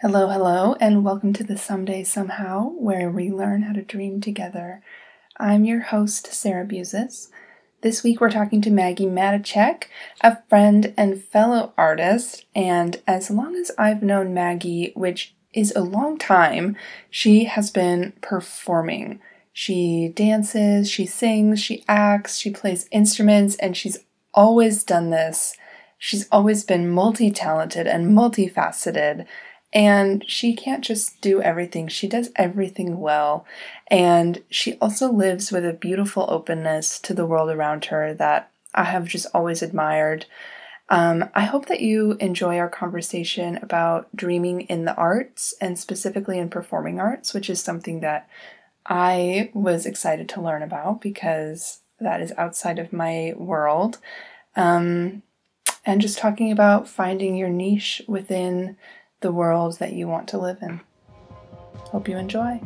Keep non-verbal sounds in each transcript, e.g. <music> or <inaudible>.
Hello, hello, and welcome to the Someday Somehow, where we learn how to dream together. I'm your host, Sarah Buzis. This week we're talking to Maggie Matejcek, a friend and fellow artist, and as long as I've known Maggie, which is a long time, she has been performing. She dances, she sings, she acts, she plays instruments, and she's always done this. She's always been multi talented and multifaceted. And she can't just do everything, she does everything well. And she also lives with a beautiful openness to the world around her that I have just always admired. Um, I hope that you enjoy our conversation about dreaming in the arts and specifically in performing arts, which is something that I was excited to learn about because that is outside of my world. Um, and just talking about finding your niche within the world that you want to live in. Hope you enjoy.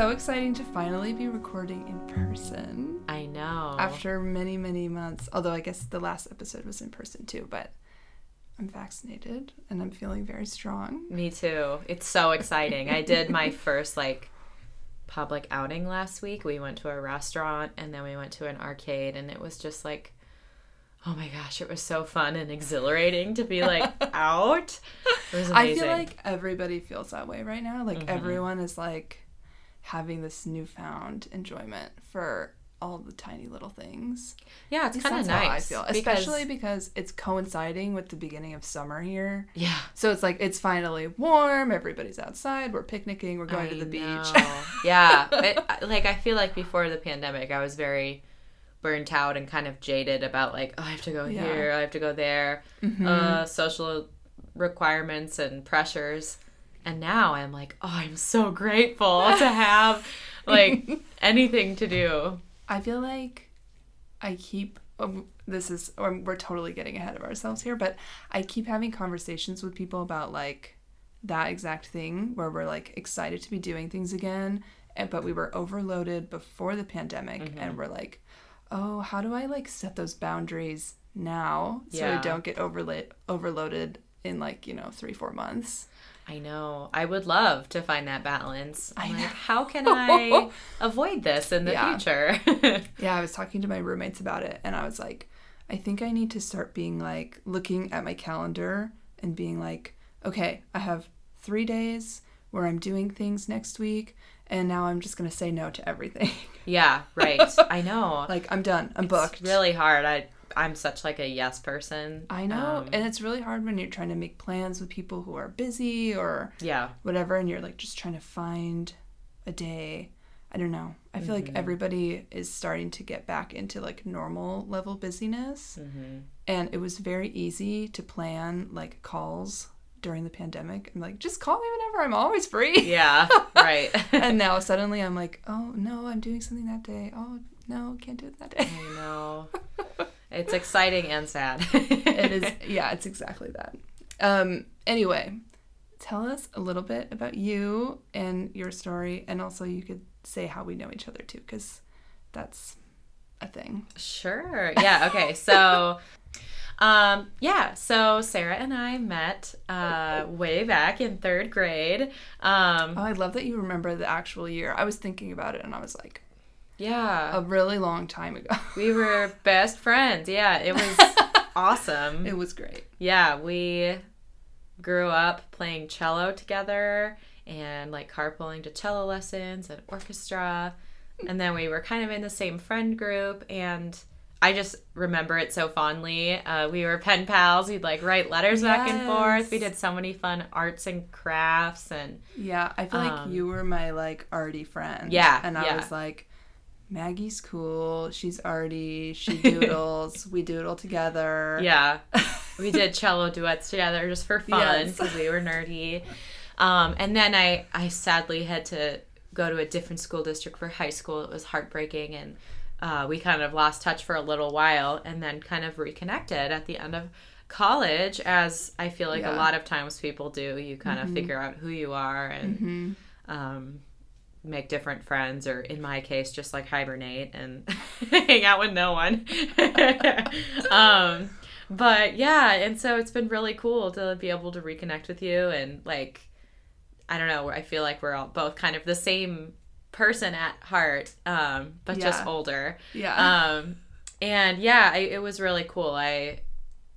So exciting to finally be recording in person I know. after many, many months. Although I guess the last episode was in person too, but I'm vaccinated and I'm feeling very strong. Me too. It's so exciting. I did my <laughs> first like public outing last week. We went to a restaurant and then we went to an arcade and it was just like oh my gosh, it was so fun and exhilarating to be like <laughs> out. It was amazing. I feel like everybody feels that way right now. Like Mm-hmm. everyone is like having this newfound enjoyment for all the tiny little things. yeah, it's kind of nice. how I feel, because- especially because it's coinciding with the beginning of summer here. yeah. So it's like it's finally warm. Everybody's outside. We're picnicking. We're going I to the beach. <laughs> yeah, it, like I feel like before the pandemic, I was very burnt out and kind of jaded about like, oh, I have to go Yeah. here, I have to go there, Mhm. uh, social requirements and pressures. And now I'm like, oh, I'm so grateful to <laughs> have like anything to do. I feel like I keep. um, This is or we're totally getting ahead of ourselves here, but I keep having conversations with people about like that exact thing where we're like excited to be doing things again, and but we were overloaded before the pandemic, Mm-hmm. and we're like, oh, how do I like set those boundaries now so Yeah. we don't get overla- overloaded in like you know three four months. I know. I would love to find that balance. I I'm know. like, how can I <laughs> avoid this in the Yeah. future? <laughs> Yeah, I was talking to my roommates about it, and I was like, I think I need to start being like looking at my calendar and being like, okay, I have three days where I'm doing things next week, and now I'm just gonna say no to everything. yeah, right. <laughs> I know. like I'm done. I'm booked. Really hard. I I'm such like a yes person. I know, Um, and it's really hard when you're trying to make plans with people who are busy or yeah. whatever, and you're like just trying to find a day. I don't know. I feel Mm-hmm. like everybody is starting to get back into like normal level busyness. hmm And it was very easy to plan like calls during the pandemic. I'm like, just call me whenever I'm always free. Yeah. <laughs> Right. and now <laughs> suddenly I'm like, oh no, I'm doing something that day. Oh no, can't do it that day. I know. <laughs> It's exciting and sad. it is, <laughs> yeah, it's exactly that. Um, anyway, tell us a little bit about you and your story, and also you could say how we know each other too, because that's a thing. Sure. Yeah. Okay. So, <laughs> um, yeah. So Sarah and I met uh, way back in third grade. Um, Oh, I love that you remember the actual year. I was thinking about it, and I was like, yeah. a really long time ago. <laughs> We were best friends. Yeah. It was <laughs> awesome. it was great. yeah, we grew up playing cello together and like carpooling to cello lessons and orchestra. And then we were kind of in the same friend group and I just remember it so fondly. Uh, we were pen pals. We'd like write letters back and forth. We did so many fun arts and crafts and Yeah, I feel like Um, you were my like arty friend. Yeah, and I yeah. was like, Maggie's cool. She's arty. She <laughs> doodles. we doodle together. yeah, <laughs> we did cello duets together just for fun Yes. because we were nerdy. Um, and then I, I sadly had to go to a different school district for high school. It was heartbreaking, and uh, we kind of lost touch for a little while, and then kind of reconnected at the end of college, as I feel like Yeah. a lot of times people do. You kind Mhm. of figure out who you are and hmm um, make different friends, or in my case, just like hibernate and <laughs> hang out with no one. <laughs> um, but yeah, and so it's been really cool to be able to reconnect with you and like, I don't know, I feel like we're all both kind of the same person at heart, um, but just older. Yeah. Um, and yeah, I, it was really cool. I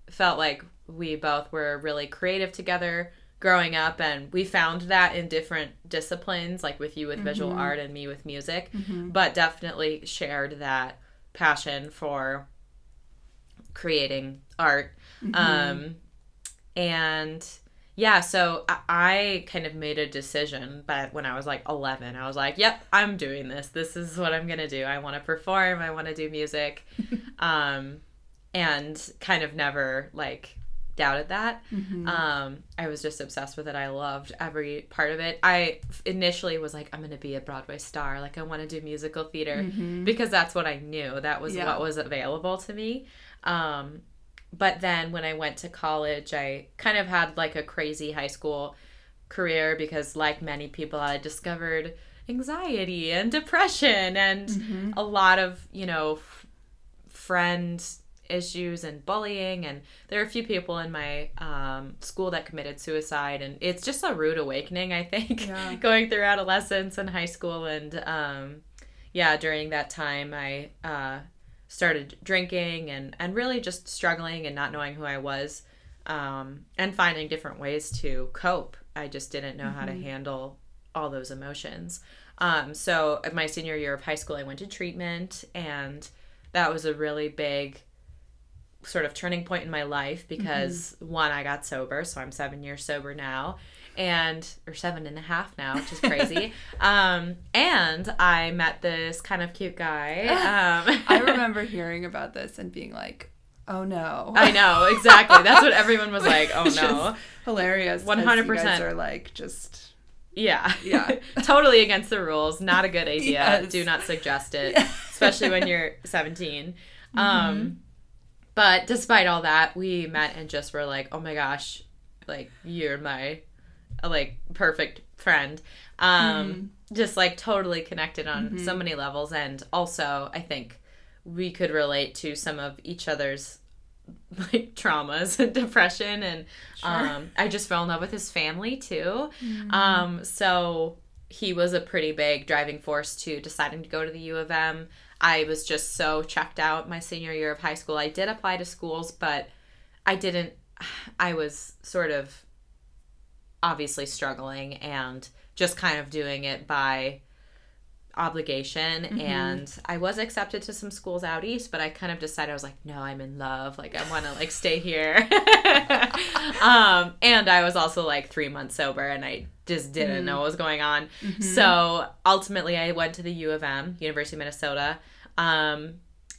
felt like we both were really creative together growing up, and we found that in different disciplines, like with you with visual Mhm. art and me with music, Mhm. but definitely shared that passion for creating art. Mhm. Um, and yeah, so I, I kind of made a decision, but when I was like 11, I was like, yep, I'm doing this. This is what I'm going to do. I want to perform, I want to do music. <laughs> um, and kind of never like doubted that. Mhm. Um, I was just obsessed with it. I loved every part of it. I initially was like, I'm going to be a Broadway star. Like, I want to do musical theater Mhm. because that's what I knew. That was Yeah. what was available to me. Um, but then when I went to college, I kind of had like a crazy high school career because, like many people, I discovered anxiety and depression and Mhm. a lot of, you know, f- friend issues and bullying. And there are a few people in my um, school that committed suicide. And it's just a rude awakening, I think, Yeah. <laughs> going through adolescence and high school. And um, yeah, during that time, I uh, started drinking and, and really just struggling and not knowing who I was um, and finding different ways to cope. I just didn't know how to Mhm. handle all those emotions. Um, so, my senior year of high school, I went to treatment, and that was a really big sort of turning point in my life because one, I got sober, so I'm seven years sober now, and or seven and a half now, which is crazy. <laughs> um, and I met this kind of cute guy. <laughs> Um, I <laughs> remember hearing about this and being like, "Oh no!" I know exactly. That's what everyone was like. Oh no. hilarious. 'cause 100%. You are like just Yeah. Yeah. totally against the rules. Not a good idea. Yes. Do not suggest it, Yeah. especially when you're 17. Mm-hmm. Um, but despite all that, we met and just were like, oh my gosh, like, you're my, like, perfect friend. Um, Just like totally connected on so Mhm. many levels. And also, I think we could relate to some of each other's like <laughs> traumas and depression and Sure. um I just fell in love with his family too. Mhm. Um, so he was a pretty big driving force to deciding to go to the U of M. I was just so checked out my senior year of high school. I did apply to schools, but I didn't. I was sort of obviously struggling and just kind of doing it by obligation Mhm. and I was accepted to some schools out east but I kind of decided I was like no I'm in love like I want to like stay here <laughs> <laughs> um and I was also like 3 months sober and I just didn't Mm. know what was going on Mhm. so ultimately I went to the U of M University of Minnesota um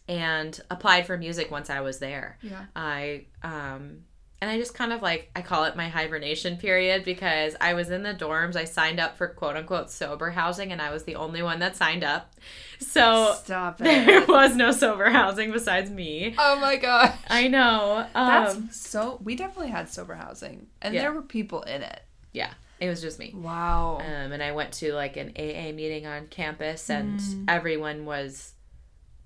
and applied for music once I was there yeah. I um and I just kind of like I call it my hibernation period because I was in the dorms. I signed up for quote unquote sober housing and I was the only one that signed up. So Stop <laughs> there was no sober housing besides me. Oh my gosh. I know. That's Um, so. We definitely had sober housing, and Yeah. there were people in it. yeah, it was just me. Wow. Um, and I went to like an AA meeting on campus, and Mm. everyone was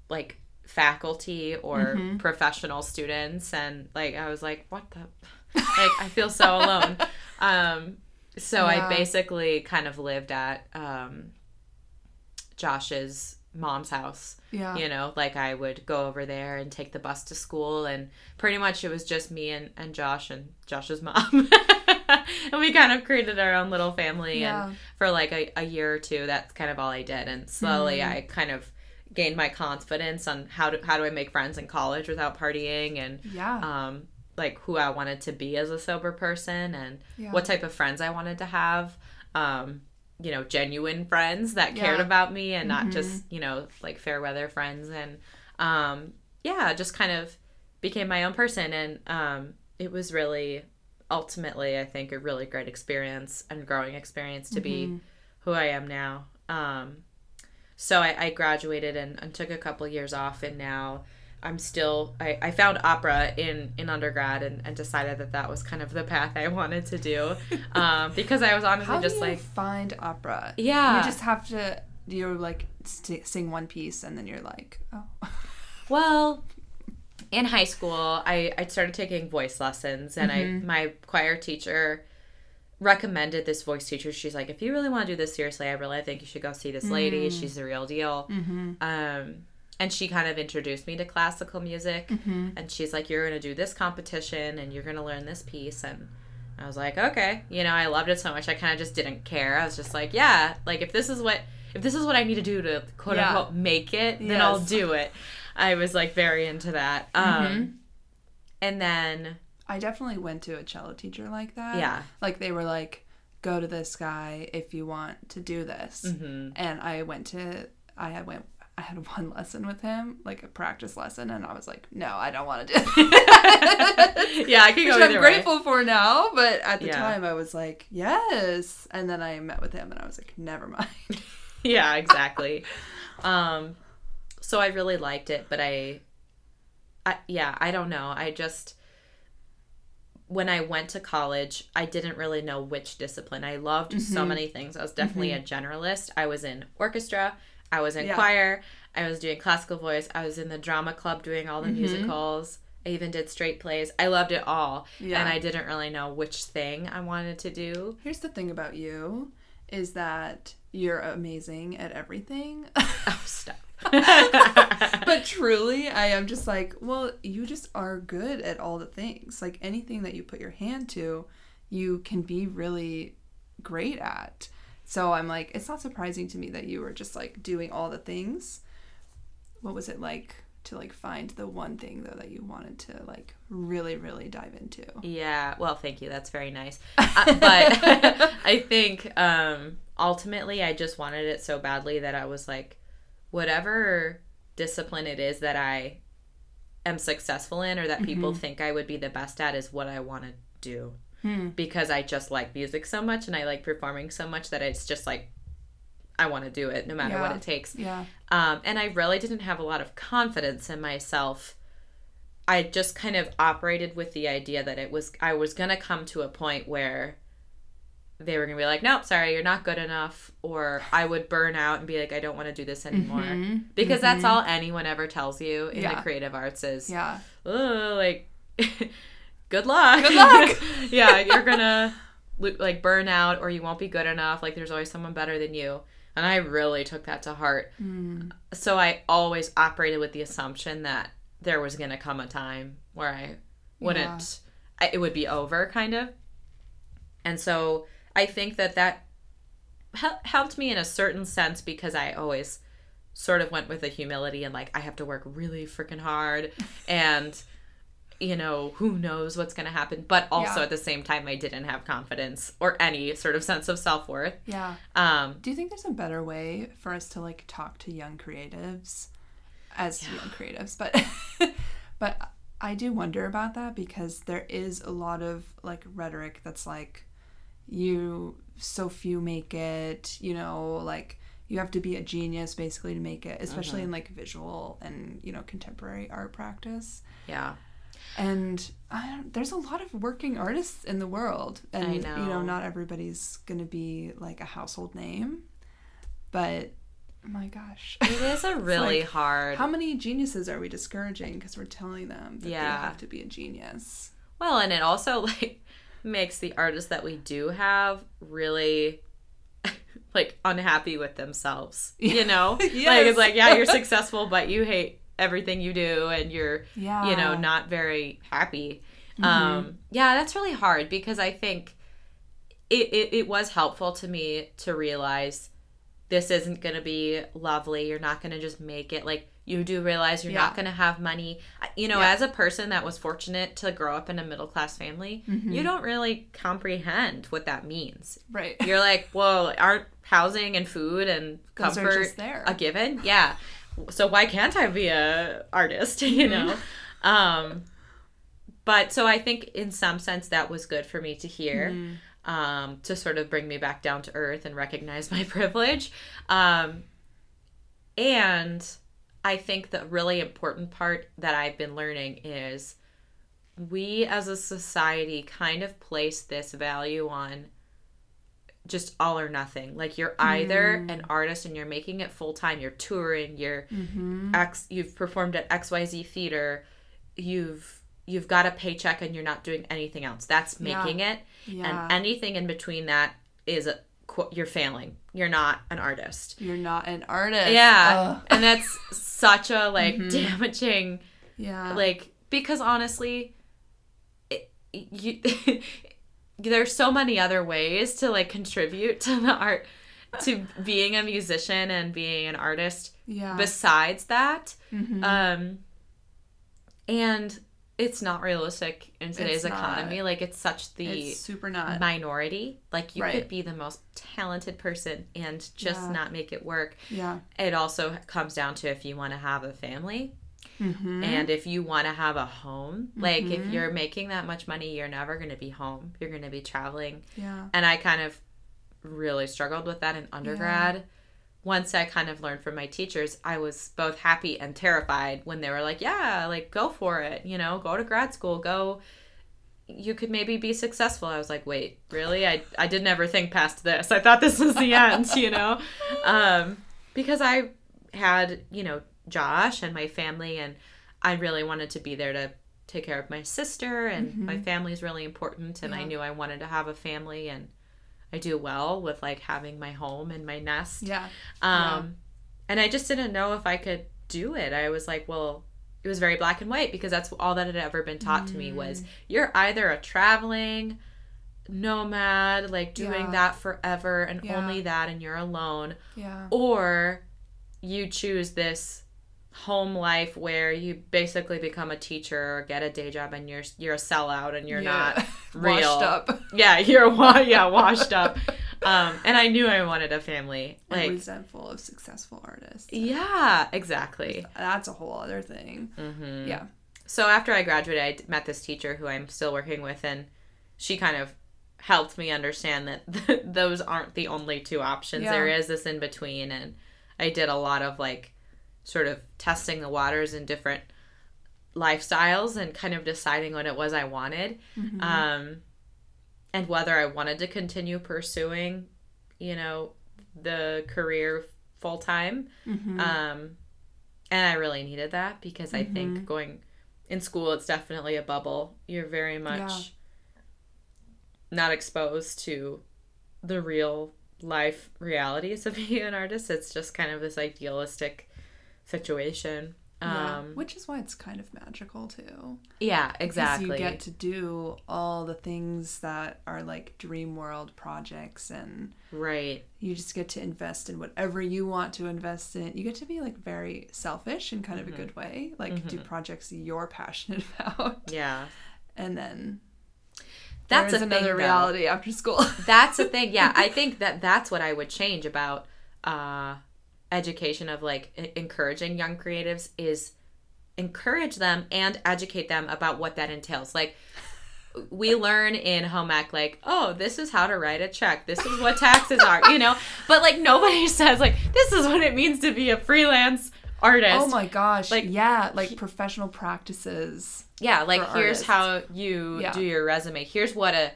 like faculty or Mhm. professional students, and like I was like, what the, like I feel so alone. <laughs> Um, so Yeah. I basically kind of lived at um, Josh's mom's house yeah. you know like i would go over there and take the bus to school and pretty much it was just me and, and josh and josh's mom <laughs> and we kind of created our own little family Yeah. and for like a, a year or two that's kind of all i did and slowly Mhm. i kind of gained my confidence on how to how do i make friends in college without partying and Yeah. um like who i wanted to be as a sober person and yeah. what type of friends I wanted to have. Um, you know, genuine friends that cared Yeah. about me and not Mhm. just, you know, like fair weather friends. And um, yeah, just kind of became my own person. And um, it was really ultimately, I think, a really great experience and growing experience to Mm-hmm. be who I am now. Um, so I, I graduated and, and took a couple years off, and now I'm still. I, I found opera in in undergrad and, and decided that that was kind of the path I wanted to do, <laughs> um, because I was honestly How just do you like, find opera? Yeah. you just have to. You're like st- sing one piece and then you're like, oh, <laughs> Well, in high school, I, I started taking voice lessons, and I my choir teacher recommended this voice teacher. She's like, if you really want to do this seriously, I really think you should go see this lady. She's the real deal. Um, and she kind of introduced me to classical music, and she's like, you're gonna do this competition, and you're gonna learn this piece, and I was like, okay, you know, I loved it so much, I kind of just didn't care. I was just like, yeah, like if this is what if this is what I need to do to quote Yeah. unquote make it, then I'll do it. I was like very into that. Um, and then I definitely went to a cello teacher like that. Yeah. Like they were like, go to this guy if you want to do this. Mm-hmm. And I went to, I had went, I had <laughs> one lesson with him, like a practice lesson, and I was like, no, I don't want to do <laughs> it. yeah, I Which go I'm either way. grateful for now, but at the Yeah. time I was like, yes. And then I met with him and I was like, never mind. <laughs> yeah, exactly. um, so I really liked it, but I, I, yeah, I don't know. I just when I went to college, I didn't really know which discipline. I loved so Mm-hmm. many things. I was definitely a generalist. I was in orchestra, I was in Yeah. choir, I was doing classical voice, I was in the drama club doing all the Mm-hmm. musicals. I even did straight plays. I loved it all. Yeah. And I didn't really know which thing I wanted to do. Here's the thing about you is that you're amazing at everything. Oh, stop. <laughs> <laughs> truly, I am just like, well, you just are good at all the things. Like anything that you put your hand to, you can be really great at. So I'm like, it's not surprising to me that you were just like doing all the things. What was it like to like find the one thing though that you wanted to like really, really dive into? Yeah, well, thank you. That's very nice. <laughs> Uh, but <laughs> I think um, ultimately, I just wanted it so badly that I was like, whatever discipline it is that I am successful in or that people think I would be the best at is what I want to do. Because I just like music so much and I like performing so much that it's just like, I want to do it no matter what it takes. Yeah. Um, and I really didn't have a lot of confidence in myself. I just kind of operated with the idea that it was I was gonna come to a point where they were gonna be like, nope, sorry, you're not good enough, or I would burn out and be like, I don't want to do this anymore, mm-hmm. because that's mm-hmm. all anyone ever tells you in Yeah. the creative arts is, Yeah. oh, like, <laughs> good luck, Good luck. <laughs> yeah, you're gonna like burn out, or you won't be good enough. Like, there's always someone better than you. And I really took that to heart. Mm. So I always operated with the assumption that there was going to come a time where I wouldn't, I, it would be over, kind of. And so I think that that hel- helped me in a certain sense because I always sort of went with the humility and like, I have to work really freaking hard. <laughs> And, you know, who knows what's going to happen. But also Yeah. at the same time, I didn't have confidence or any sort of sense of self worth. Yeah. Um, Do you think there's a better way for us to like talk to young creatives as young creatives? But <laughs> but I do wonder about that because there is a lot of like rhetoric that's like you so few make it, you know, like you have to be a genius basically to make it, especially in mm-hmm. like visual and, you know, contemporary art practice. yeah. And I don't, there's a lot of working artists in the world, and I you know, know. not everybody's gonna be like a household name. But my gosh, It is a <laughs> really like, hard. how many geniuses are we discouraging because we're telling them that Yeah. they have to be a genius? Well, and it also like makes the artists that we do have really <laughs> like unhappy with themselves. You know? <laughs> Like it's like, yeah, you're successful, but you hate everything you do and you're Yeah, you know, not very happy. Um yeah, that's really hard because I think it, it, it was helpful to me to realize this isn't going to be lovely. You're not going to just make it. Like, you do realize you're Yeah. not going to have money. You know, Yeah. as a person that was fortunate to grow up in a middle class family, you don't really comprehend what that means. right. <laughs> You're like, well, aren't housing and food and comfort a given? Yeah. So why can't I be a artist? <laughs> You know. Um, but so I think in some sense that was good for me to hear. Mm-hmm. Um, to sort of bring me back down to earth and recognize <laughs> my privilege. Um, and I think the really important part that I've been learning is we as a society kind of place this value on just all or nothing. Like you're either an artist and you're making it full time, you're touring, you're Mm-hmm. X you've performed at XYZ theater, you've you've got a paycheck and you're not doing anything else. That's Yeah. making it. Yeah. And anything in between that is a you're failing. You're not an artist. You're not an artist. Yeah. Ugh. <laughs> And that's such a like Mhm. damaging Yeah. like because honestly it, you <laughs> there's so many other ways to like contribute to the art to being a musician and being an artist yeah. besides that Mhm. um and it's not realistic in today's It's not. economy like it's such the it's super not. minority like you Right. could be the most talented person and just Yeah. not make it work yeah. it also comes down to if you want to have a family Mm-hmm. and if you want to have a home like if Mhm. you're making that much money you're never going to be home you're going to be traveling yeah. and i kind of really struggled with that in undergrad once i kind of learned from my teachers i was both happy and terrified when they were like yeah like go for it you know go to grad school go you could maybe be successful. I was like wait really? I, I didn't ever think past this. I thought this was the end <laughs> you know? Um, because i had you know josh and my family and i really wanted to be there to take care of my sister and my family is really important and i knew i wanted to have a family and i do well with like having my home and my nest Yeah. um, and I just didn't know if I could do it. I was like, well, it was very black and white because that's all that had ever been taught to me was you're either a traveling nomad, like doing Yeah. that forever and Yeah. only that, and you're alone, Yeah. or you choose this home life where you basically become a teacher or get a day job and you're you're a sellout and you're Yeah. not <laughs> real Washed up. yeah you're wa- yeah washed up <laughs> um and i knew i wanted a family and like resentful of successful artists. yeah, exactly. That's a whole other thing. hmm Yeah. So after I graduated, I met this teacher who I'm still working with, and she kind of helped me understand that <laughs> those aren't the only two options. Yeah. There is this in between, and I did a lot of like sort of testing the waters in different lifestyles and kind of deciding what it was I wanted, Mhm. um, and whether I wanted to continue pursuing, you know, the career full time. Mhm. Um, and I really needed that because I Mhm. think going in school, it's definitely a bubble. You're very much Yeah. not exposed to the real life realities of <laughs> being an artist. It's just kind of this idealistic situation. yeah. Um, Which is why it's kind of magical too. yeah, Because exactly. you get to do all the things that are like dream world projects and right. you just get to invest in whatever you want to invest in. You get to be like very selfish in kind of a good way. Like do projects you're <laughs> passionate about. Yeah. And then That's a another thing, though. reality after school. that's the thing yeah <laughs> i think that that's what i would change about uh education of like encouraging young creatives is encourage them and educate them about what that entails like we learn in home ec like oh this is how to write a check this is what taxes are you know but like nobody <laughs> says like this is what it means to be a freelance artist oh my gosh. Like, yeah, like professional practices. yeah like here's artists. how you Yeah. do your resume here's what a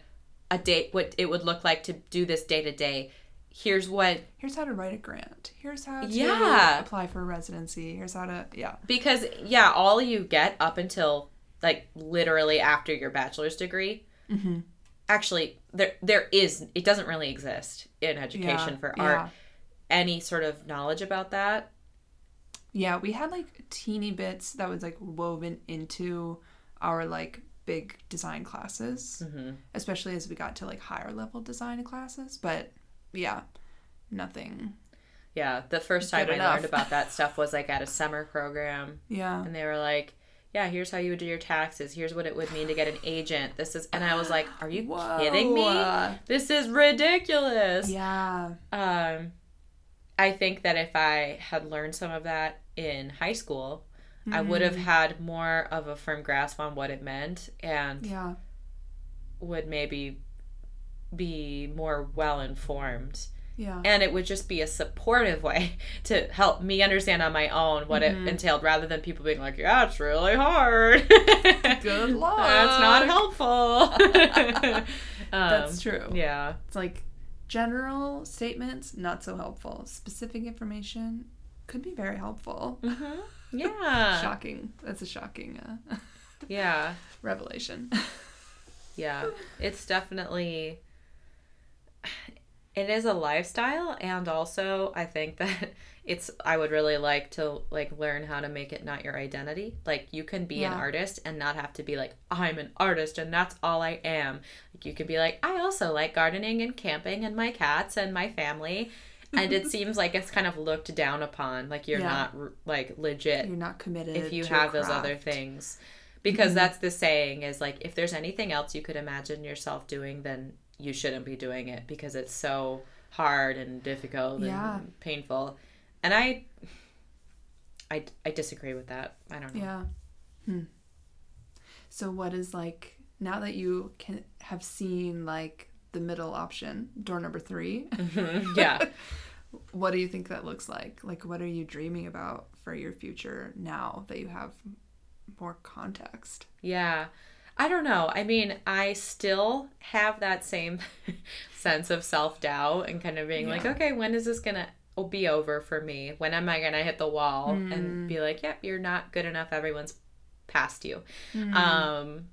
a date what it would look like to do this day to day here's what Here's how to write a grant. Here's how to Yeah. apply for a residency. Here's how to yeah. because yeah all you get up until like literally after your bachelor's degree Mm-hmm. actually there there is it doesn't really exist in education Yeah, for yeah. art any sort of knowledge about that Yeah, we had like teeny bits that was like woven into our like big design classes, mm-hmm. especially as we got to like higher level design classes. But yeah, nothing. yeah the first time i enough. learned about that stuff was like at a summer program Yeah. and they were like yeah here's how you would do your taxes here's what it would mean to get an agent this is and i was like are you Whoa. kidding me this is ridiculous Yeah. Um, I think that if I had learned some of that in high school, I would have had more of a firm grasp on what it meant and Yeah. would maybe be more well informed. Yeah. And it would just be a supportive way <laughs> to help me understand on my own what Mhm. it entailed rather than people being like, yeah, it's really hard. <laughs> Good luck. That's not helpful. <laughs> Um, That's true. Yeah. It's like general statements, not so helpful. Specific information could be very helpful. Mm-hmm. Yeah. Shocking. That's a shocking uh, Yeah. revelation. Yeah. It's definitely it is a lifestyle and also I think that <laughs> it's I would really like to like learn how to make it not your identity. Like you can be an artist and not have to be like I'm an artist and that's all I am. Like you could be like I also like gardening and camping and my cats and my family. And it <laughs> seems like it's kind of looked down upon like you're Yeah. not like legit You're not committed if you have those other things because Mm-hmm. that's the saying is like if there's anything else you could imagine yourself doing then you shouldn't be doing it because it's so hard and difficult Yeah. and painful and i i i disagree with that i don't know Yeah. Hmm. So what is like now that you can have seen like the middle option, door number 3, Mhm. yeah <laughs> what do you think that looks like? Like what are you dreaming about for your future now that you have more context? Yeah. I don't know. I mean, I still have that same <laughs> sense of self doubt and kind of being like, okay, when is this going to be over for me? When am I going to hit the wall Mm. and be like, yep, you're not good enough. Everyone's past you. Mm-hmm. Um,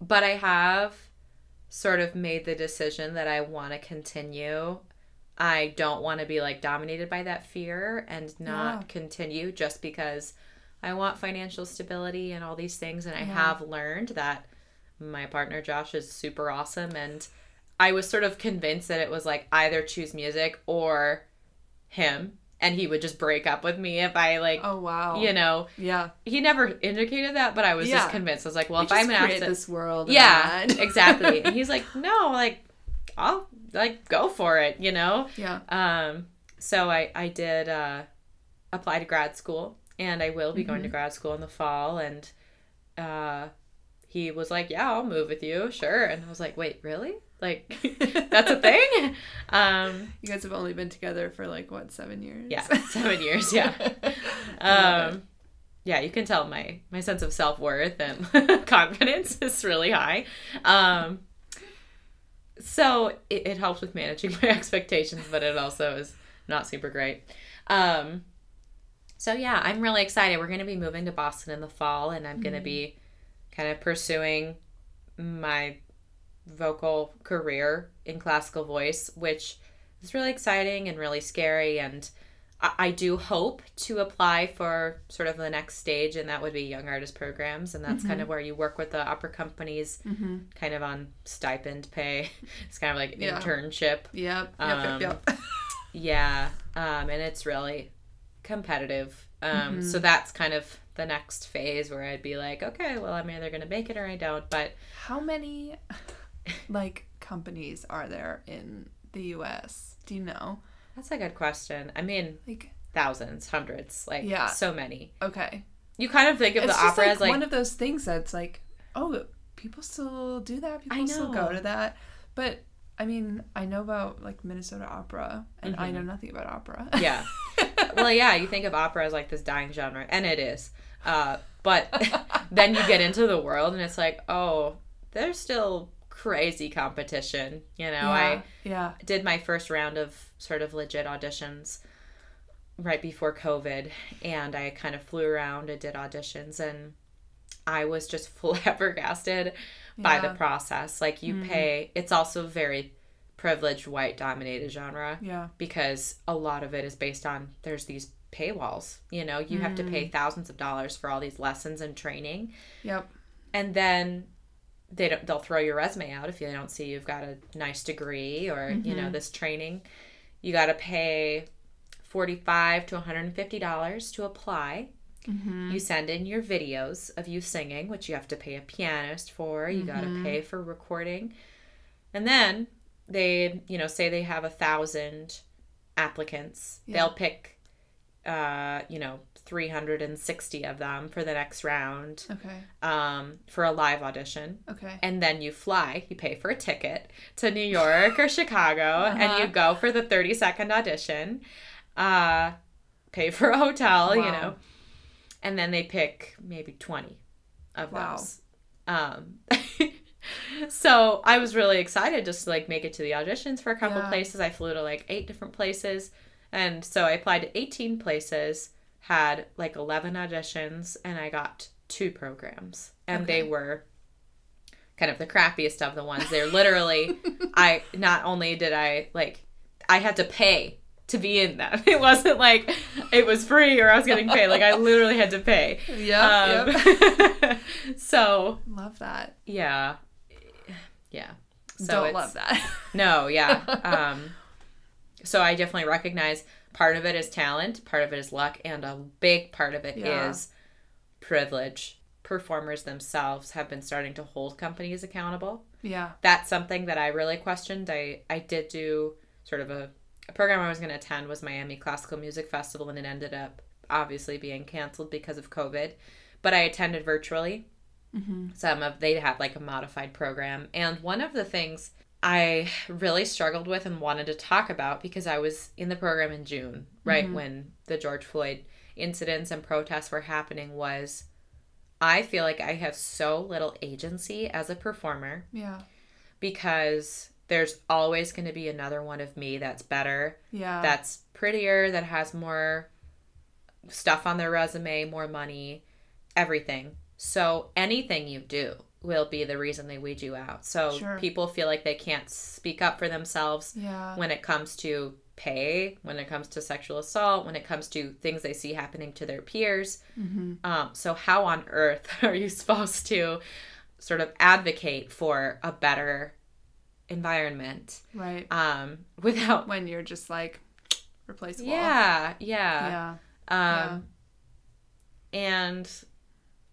but I have sort of made the decision that I want to continue. I don't want to be like dominated by that fear and not Yeah. continue just because I want financial stability and all these things. And I Yeah. have learned that my partner Josh is super awesome. And I was sort of convinced that it was like either choose music or him. And he would just break up with me if I like, Oh wow. you know, Yeah. he never indicated that, but I was Yeah. just convinced. I was like, well, We if I'm an accident, this world. yeah, <laughs> exactly. And he's like, no, like, I'll like go for it, you know. yeah. Um, so I I did uh, apply to grad school, and I will be going Mm-hmm. to grad school in the fall. And uh, he was like, yeah, I'll move with you, sure. And I was like, wait, really? Like, <laughs> that's a thing? Um, You guys have only been together for like what seven years? yeah, seven years, yeah. <laughs> um yeah you can tell my my sense of self-worth and <laughs> confidence is really high um so it, it helps with managing my expectations but it also is not super great um so yeah i'm really excited we're going to be moving to boston in the fall and i'm going to be kind of pursuing my vocal career in classical voice which is really exciting and really scary and I I do hope to apply for sort of the next stage, and that would be young artist programs, and that's kind of where you work with the opera companies, Mm-hmm. kind of on stipend pay. <laughs> It's kind of like Yeah. internship, Yep. Yep. Um, yep. Yep. <laughs> yeah, um, and it's really competitive. Um, So that's kind of the next phase where I'd be like, okay, well, I'm either gonna make it or I don't. But How many <laughs> like companies are there in the U.S.? Do you know? that's a good question. I mean, Like, thousands, hundreds, like Yeah. so many. okay, You kind of think of it's the opera like, as like one of those things that's like, oh, people still do that. People still go to that. But I mean, I know about like Minnesota opera, and I know nothing about opera. Mm-hmm. yeah. <laughs> well, yeah, you think of opera as like this dying genre, and it is. Uh, but <laughs> then you get into the world, and it's like, oh, there's still crazy competition. You know, yeah. I yeah. did my first round of sort of legit auditions right before COVID, and I kind of flew around and did auditions, and I was just <laughs> flabbergasted by the process. Like, you pay, it's also very privileged, white dominated genre Yeah. because a lot of it is based on there's these paywalls. You know, you have to pay mm. thousands of dollars for all these lessons and training, Yep. and then they don't they'll throw your resume out if they don't see you've got a nice degree or you know mm-hmm. this training. You got to pay forty five to one hundred and fifty dollars to apply. Mm-hmm. You send in your videos of you singing, which you have to pay a pianist for. You got to mm-hmm. pay for recording. And then they, you know, say they have a thousand applicants. Yeah. They'll pick uh, you know, 360 of them for the next round Okay. um, for a live audition. Okay. And then you fly, you pay for a ticket to New York or Chicago, and Uh-huh. you go for the 30 second audition, uh, pay for a hotel, wow. you know, and then they pick maybe 20 of Wow. those. Um, <laughs> so I was really excited just to like make it to the auditions for a couple Yeah. places. I flew to like eight different places. And so I applied to 18 places, had like 11 auditions, and I got two programs. And they were kind of the crappiest of the ones. They're literally, <laughs> I not only did I like, I had to pay to be in them. <laughs> It wasn't like it was free or I was getting paid. Like I literally had to pay. <laughs> Yep. yep. Um, so Love that. yeah, yeah. So Don't love that. <laughs> No, yeah. Um, so I definitely recognize part of it is talent, part of it is luck, and a big part of it is Yeah. privilege. Performers themselves have been starting to hold companies accountable. yeah. That's something that I really questioned. I, I did do sort of a, a program I was going to attend was Miami Classical Music Festival, and it ended up obviously being canceled because of COVID. But I attended virtually Mm-hmm. some of they had like a modified program and one of the things i really struggled with and wanted to talk about because i was in the program in june right when the george floyd incidents and protests were happening was i feel like i have so little agency as a performer Yeah. because there's always going to be another one of me that's better Yeah. that's prettier, that has more stuff on their resume, more money, everything. So anything you do will be the reason they weed you out. So Sure. people feel like they can't speak up for themselves yeah. when it comes to pay, when it comes to sexual assault, when it comes to things they see happening to their peers. mm-hmm. Um, so how on earth <laughs> are you supposed to sort of advocate for a better environment Right. um, without When you're just like <tsk> replaceable. yeah, yeah. Yeah. Um, And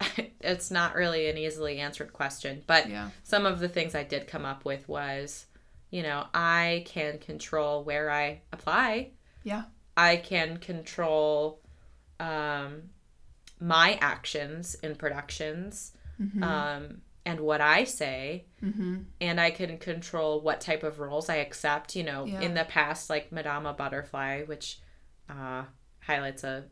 <laughs> it's not really an easily answered question, but Yeah. some of the things I did come up with was, you know, I can control where I apply. Yeah. I can control um, my actions in productions Mm-hmm. um, and what I say. mm-hmm. and I can control what type of roles I accept. You know, Yeah. in the past, like Madama Butterfly, which uh, highlights a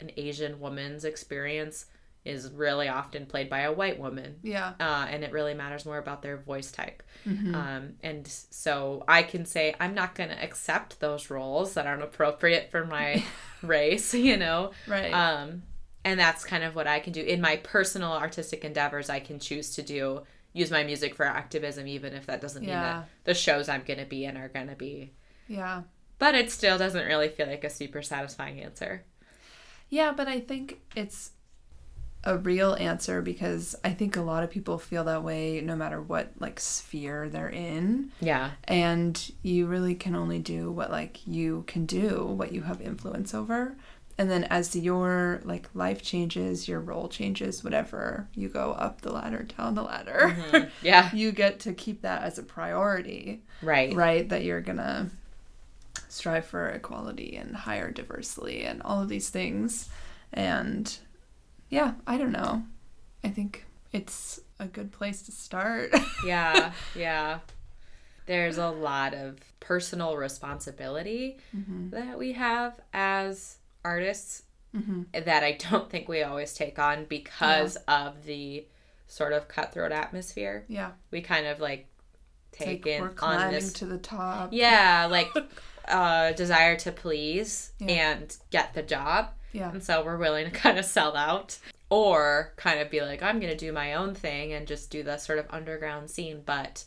an Asian woman's experience, is really often played by a white woman. Yeah. Uh, and it really matters more about their voice type. Mm-hmm. Um, and so I can say, I'm not going to accept those roles that aren't appropriate for my <laughs> race, <laughs> you know? right. Um, and that's kind of what I can do in my personal artistic endeavors. I can choose to do use my music for activism, even if that doesn't mean Yeah. that the shows I'm going to be in are going to be. yeah. But it still doesn't really feel like a super satisfying answer. Yeah, but I think it's a real answer because I think a lot of people feel that way no matter what like sphere they're in. Yeah. And you really can only do what like you can do, what you have influence over. And then as your like life changes, your role changes, whatever, you go up the ladder, down the ladder. Mm-hmm. <laughs> Yeah. you get to keep that as a priority, Right. right? That you're gonna strive for equality and hire diversity and all of these things. And yeah, I don't know. I think it's a good place to start. <laughs> Yeah. Yeah. There's a lot of personal responsibility Mm-hmm. that we have as artists hmm that I don't think we always take on because of the sort of cutthroat atmosphere. Yeah. We kind of like take Like in we're on this to the top. Yeah, like <laughs> uh desire to please Yeah. and get the job. Yeah. And so we're willing to <laughs> kind of sell out or kind of be like I'm going to do my own thing and just do the sort of underground scene, but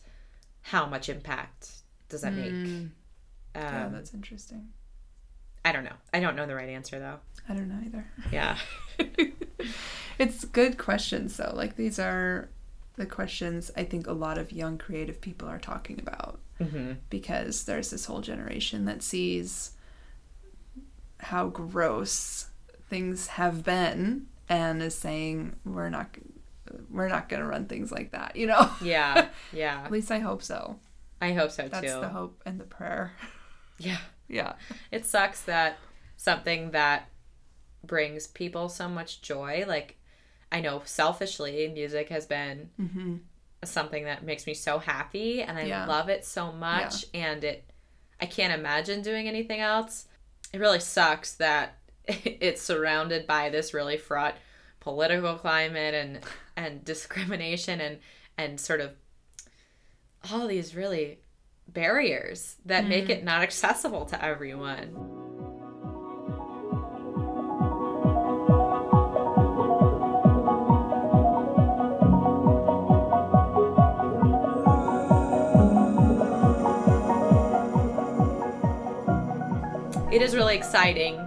how much impact does that make? Mm, Um, yeah, that's interesting. I don't know. I don't know the right answer though. I don't know either. <laughs> Yeah. it's good questions though. Like these are the questions I think a lot of young creative people are talking about hmm because there's this whole generation that sees how gross things have been and is saying we're not we're not going to run things like that, you know. <laughs> Yeah. Yeah. At least I hope so. I hope so That's too. the hope and the prayer. <laughs> Yeah. Yeah. It sucks that something that brings people so much joy. Like, I know selfishly, music has been Mm-hmm. something that makes me so happy and I Yeah. love it so much and it I can't imagine doing anything else. It really sucks that <laughs> it's surrounded by this really fraught political climate and and discrimination and and sort of all these really barriers that make it mm. not accessible to everyone. it is really exciting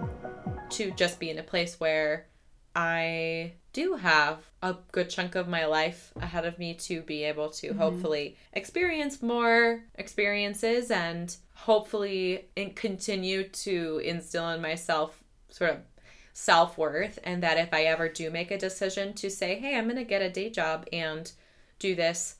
to just be in a place where I do have a good chunk of my life ahead of me to be able to mm-hmm. hopefully experience more experiences and hopefully in- continue to instill in myself sort of self worth. And that if I ever do make a decision to say, hey, I'm going to get a day job and do this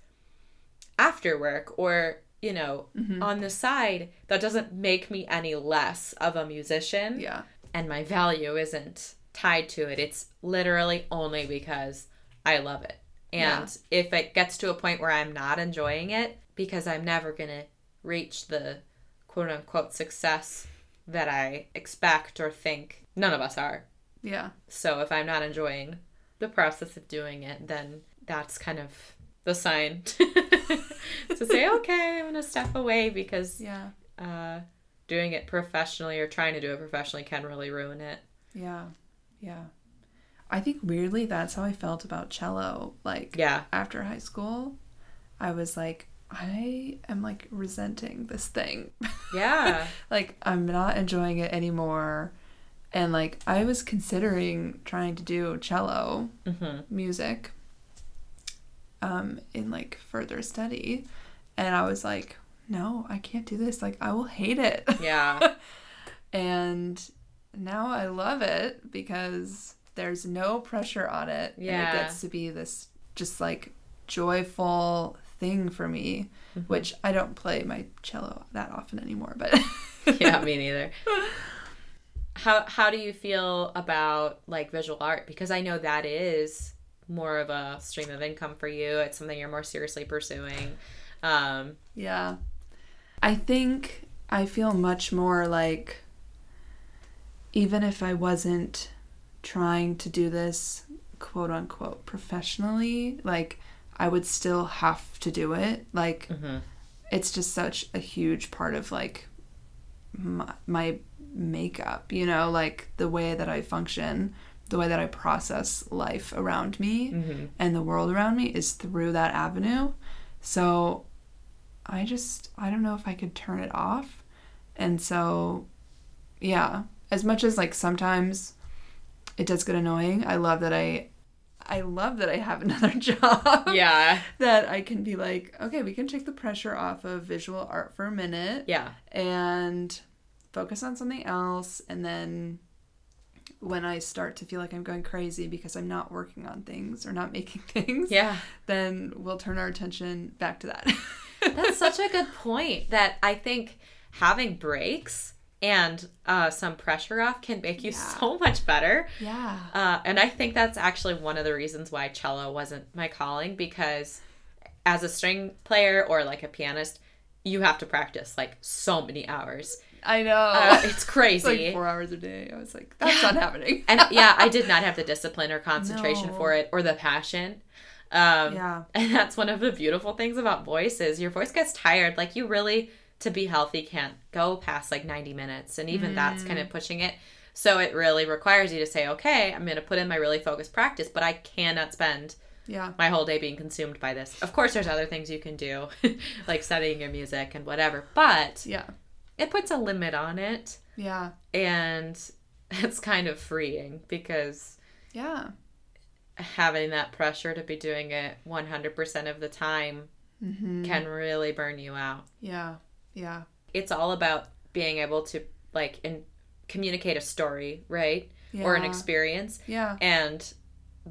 after work or you know mm-hmm. on the side that doesn't make me any less of a musician Yeah. And my value isn't tied to it it's literally only because i love it and if it gets to a point where i'm not enjoying it because i'm never going to reach the quote unquote success that i expect or think none of us are Yeah. so if I'm not enjoying the process of doing it, then that's kind of the sign <laughs> to say, <laughs> okay, I'm gonna step away because Yeah. uh, doing it professionally or trying to do it professionally can really ruin it. Yeah. Yeah. I think weirdly that's how I felt about cello. Like Yeah. after high school, I was like, I am like resenting this thing. <laughs> Yeah. like I'm not enjoying it anymore. And like I was considering trying to do cello hmm music um in like further study. And I was like, no, I can't do this. Like I will hate it. Yeah. <laughs> and now I love it because there's no pressure on it. And Yeah. it gets to be this just like joyful thing for me, Mm-hmm. which I don't play my cello that often anymore, but <laughs> yeah, me neither. <laughs> How how do you feel about like visual art? Because I know that is more of a stream of income for you. It's something you're more seriously pursuing. Um, Yeah. I think I feel much more like even if I wasn't trying to do this quote unquote professionally, like I would still have to do it. Like mhm. it's just such a huge part of like my, my makeup, you know, like the way that I function, the way that I process life around me Mhm. and the world around me is through that avenue. So I just I don't know if I could turn it off. And so yeah, as much as like sometimes it does get annoying, I love that I I love that I have <laughs> another job. Yeah. <laughs> That I can be like, okay, we can take the pressure off of visual art for a minute Yeah. and focus on something else and then when I start to feel like I'm going crazy because I'm not working on things or not <laughs> making things, Yeah. then we'll turn our attention back to that. That's such a good point that I think having breaks and uh, some pressure off can make you Yeah. so much better. yeah. Uh, and I think that's actually one of the reasons why cello wasn't my calling because as a string player or like a pianist, you have to practice like so many hours. I know. Uh, it's <laughs> it's crazy. like four hours a day. I was like, that's Yeah. not happening. and yeah, I did not <laughs> have the discipline or concentration No. for it or the passion. Um, yeah. <laughs> And that's one of the beautiful things about voice is your voice gets tired. Like you really, to be healthy, can't go past like 90 minutes. And even that's kind Mm. of pushing it. So it really requires you to say, okay, I'm going to put in my really focused practice, but I cannot spend Yeah. my whole day being consumed by this. Of course, there's other things you can do, <laughs> like studying your music and whatever, but Yeah. it puts a limit on it. Yeah. And <laughs> it's kind of freeing because Yeah. Having that pressure to be doing it 100% of the time Mm-hmm. can really burn you out. Yeah. Yeah. It's all about being able to like in, communicate a story, right? Yeah. Or an experience Yeah. and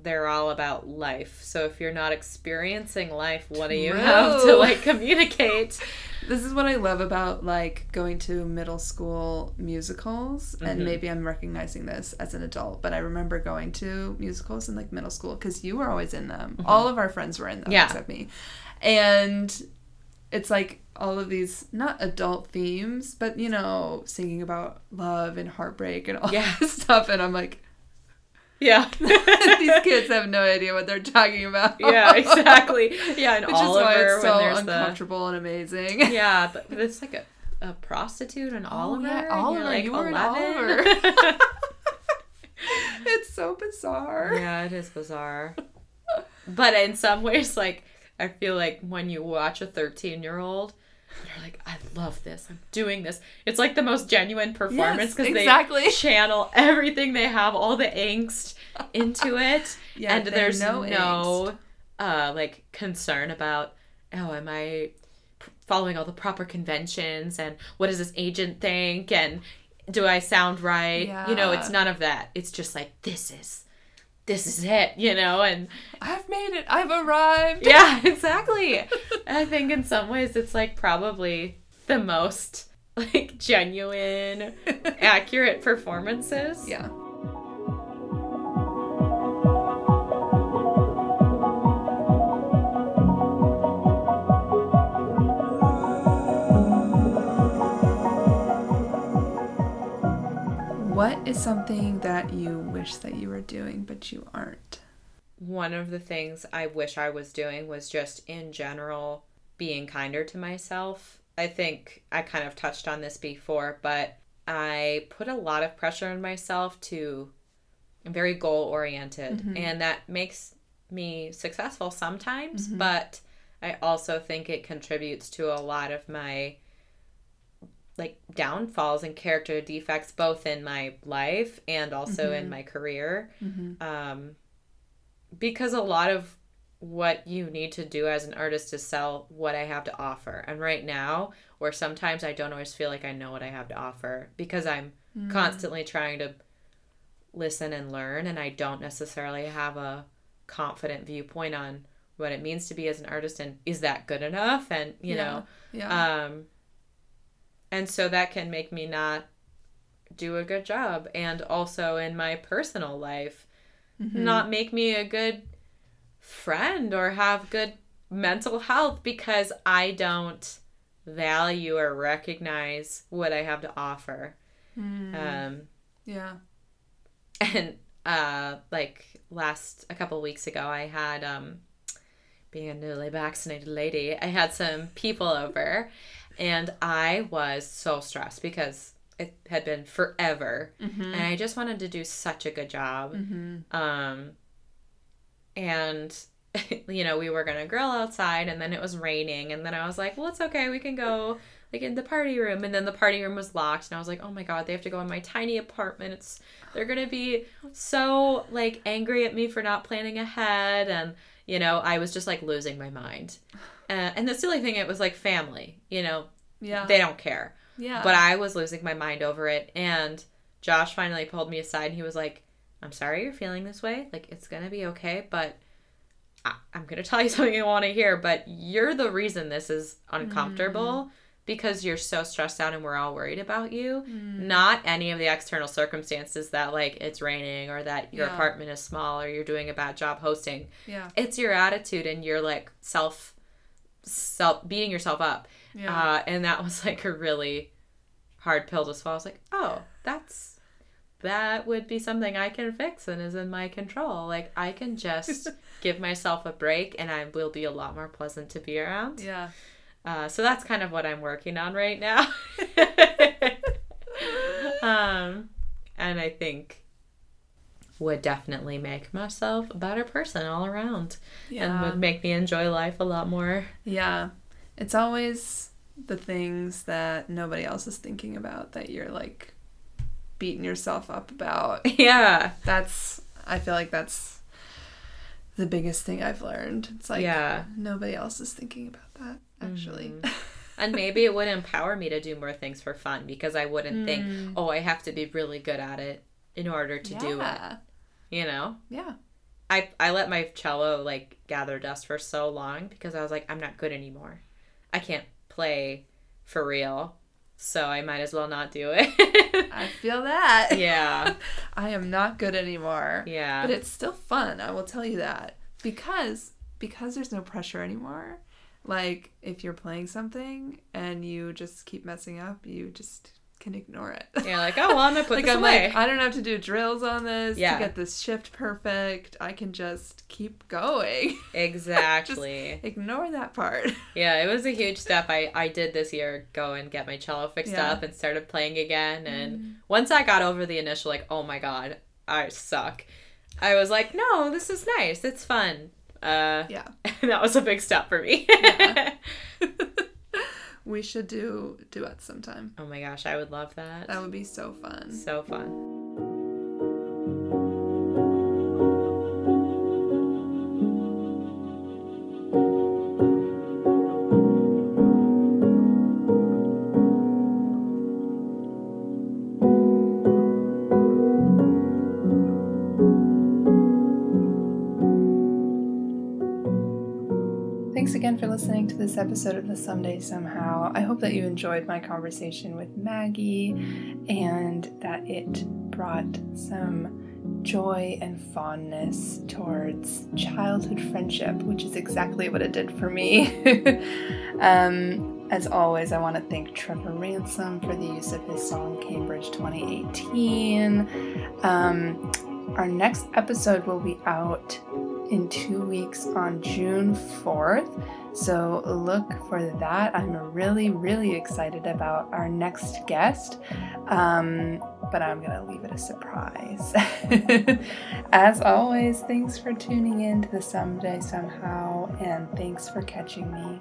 they're all about life. So if you're not experiencing life, what do you have to like communicate? <laughs> This is what I love about like going to middle school musicals, and Mhm. maybe I'm recognizing this as an adult, but I remember going to musicals in like middle school because you were always in them. All of our friends were in them Yeah. except me, and it's like all of these not adult themes, but you know, singing about love and heartbreak and all Yeah. <laughs> this stuff, and I'm like, Yeah. <laughs> these kids have no idea what they're talking about. <laughs> yeah, exactly. Yeah, and <laughs> Which Oliver is why it's so when there's the uncomfortable and amazing. yeah, but, but it's like a, a prostitute and Oliver. Oh, yeah, and Oliver, like you were 11. it's so bizarre. yeah, it is bizarre. But in some ways, like I feel like when you watch a 13 year old, you're like, I love this. I'm doing this. It's like the most genuine performance because exactly. they <laughs> channel everything they have, all the angst into it, <laughs> Yeah, and there's know no, uh, like concern about oh, am I following all the proper conventions and what does this agent think and do I sound right? You know, it's none of that. It's just like this is this is it, you know, and I've made it. I've arrived. yeah, <laughs> exactly. I think in some ways it's like probably the most like genuine, <laughs> accurate performances. Yeah. What is something that you wish that you were doing but you aren't? One of the things I wish I was doing was just in general being kinder to myself. I think I kind of touched on this before, but I put a lot of pressure on myself to I'm very goal oriented mm-hmm. and that makes me successful sometimes, mm-hmm. but I also think it contributes to a lot of my like downfalls and character defects both in my life and also in my career. Um, because a lot of what you need to do as an artist is sell what I have to offer. And right now, or sometimes I don't always feel like I know what I have to offer because I'm constantly trying to listen and learn, and I don't necessarily have a confident viewpoint on what it means to be as an artist and is that good enough? And you know Yeah. um and so that can make me not do a good job and also in my personal life Mm-hmm. not make me a good friend or have good mental health because I don't value or recognize what I have to offer. Mm. Um yeah. and uh like last a couple weeks ago I had um being a newly vaccinated lady, I had some people over and I was so stressed because it had been forever and I just wanted to do such a good job. Um and <laughs> you know, we were going to grill outside and then it was raining and then I was like, "Well, it's okay. We can go like in the party room." And then the party room was locked and I was like, "Oh my god, they have to go in my tiny apartment. It's they're going to be so like angry at me for not planning ahead and you know, I was just like losing my mind. <sighs> Uh, and the silly thing it was like family, you know, Yeah. they don't care. yeah. But I was losing my mind over it. And Josh finally pulled me aside and he was like, I'm sorry you're feeling this way. Like, it's going to be okay. But I- I'm going to tell you <laughs> something you want to hear. But you're the reason this is uncomfortable because you're so stressed out and we're all worried about you. Not any of the external circumstances that, like, it's raining or that your Yeah. apartment is small or you're doing a bad job hosting. yeah. It's your attitude and you're like self, self beating yourself up. Yeah. Uh, and that was like a really hard pill to swallow. I was like, oh, that's that would be something I can fix and is in my control. Like I can just <laughs> give myself a break and I will be a lot more pleasant to be around. yeah. Uh, so that's kind of what I'm working on right now. <laughs> um, and I think would definitely make myself a better person all around and would make me enjoy life a lot more. Yeah. It's always the things that nobody else is thinking about that you're like beating yourself up about. <laughs> Yeah. That's I feel like that's the biggest thing I've learned. It's like Yeah. nobody else is thinking about that actually. Mm-hmm. <laughs> And maybe it would empower me to do more things for fun because I wouldn't think, mm. oh, I have to be really good at it in order to do it. You know? Yeah. I, I let my cello like gather dust for so long because I was like, I'm not good anymore. I can't play for real. So I might as well not do it. I feel that. <laughs> yeah. <laughs> I am not good anymore. Yeah. But it's still fun, I will tell you that. Because because there's no pressure anymore. Like if you're playing something and you just keep messing up, you just can ignore it. You're like, oh well, I'm gonna put <laughs> like this I'm away. like, I don't have to do drills on this Yeah. to get this shift perfect. I can just keep going. <laughs> exactly. Ignore that part. <laughs> yeah, it was a huge step I I did this year. Go and get my cello fixed Yeah. up and started playing again. And mm-hmm. once I got over the initial like, oh my god, I suck. I was like, no, this is nice. It's fun. Uh, Yeah. <laughs> that was a big step for me. Yeah. <laughs> we should do duets sometime. oh my gosh, I would love that. That would be so fun. So fun. Again for listening to this episode of the Someday Somehow. I hope that you enjoyed my conversation with Maggie and that it brought some joy and fondness towards childhood friendship, which is exactly what it did for me. <laughs> um, as always, I want to thank Trevor Ransom for the use of his song Cambridge 2018. Um, our next episode will be out in two weeks on June 4th. So look for that. I'm really, really excited about our next guest. Um, but I'm going to leave it a surprise. <laughs> As always, thanks for tuning in to the Someday Somehow, and thanks for catching me.